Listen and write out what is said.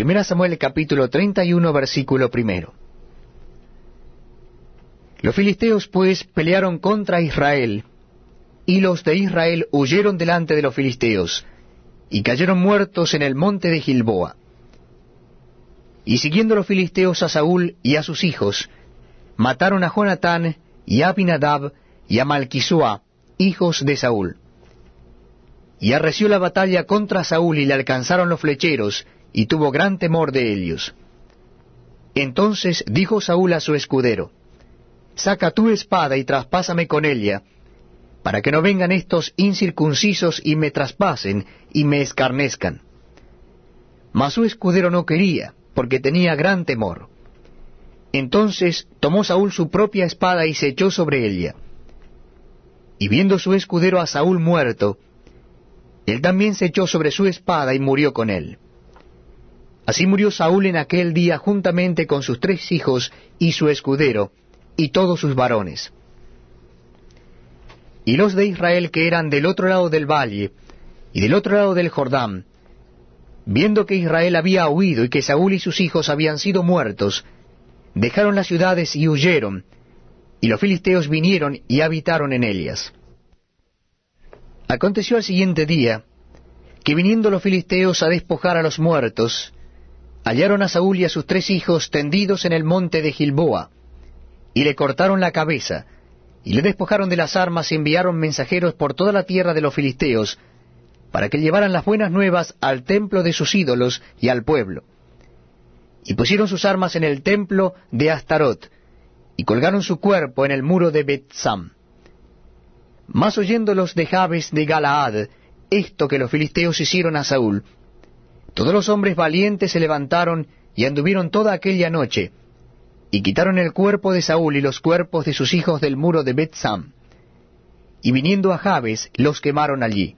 Primera Samuel capítulo 31 versículo primero. Los filisteos pues pelearon contra Israel, y los de Israel huyeron delante de los filisteos, y cayeron muertos en el monte de Gilboa. Y siguiendo los filisteos a Saúl y a sus hijos, mataron a Jonatán y a Abinadab y a Malquisua, hijos de Saúl. Y arreció la batalla contra Saúl y le alcanzaron los flecheros, y tuvo gran temor de ellos. Entonces dijo Saúl a su escudero, Saca tu espada y traspásame con ella, para que no vengan estos incircuncisos y me traspasen y me escarnezcan. Mas su escudero no quería, porque tenía gran temor. Entonces tomó Saúl su propia espada y se echó sobre ella. Y viendo su escudero a Saúl muerto, él también se echó sobre su espada y murió con él. Así murió Saúl en aquel día juntamente con sus tres hijos y su escudero, y todos sus varones. Y los de Israel que eran del otro lado del valle, y del otro lado del Jordán, viendo que Israel había huido y que Saúl y sus hijos habían sido muertos, dejaron las ciudades y huyeron, y los filisteos vinieron y habitaron en ellas. Aconteció al siguiente día, que viniendo los filisteos a despojar a los muertos, hallaron a Saúl y a sus tres hijos tendidos en el monte de Gilboa, y le cortaron la cabeza, y le despojaron de las armas y enviaron mensajeros por toda la tierra de los filisteos, para que llevaran las buenas nuevas al templo de sus ídolos y al pueblo. Y pusieron sus armas en el templo de Astarot, y colgaron su cuerpo en el muro de Bethsam. Mas oyéndolos de Jabes de Galaad, esto que los filisteos hicieron a Saúl, todos los hombres valientes se levantaron y anduvieron toda aquella noche, y quitaron el cuerpo de Saúl y los cuerpos de sus hijos del muro de Bethsam, y viniendo a Jabes los quemaron allí.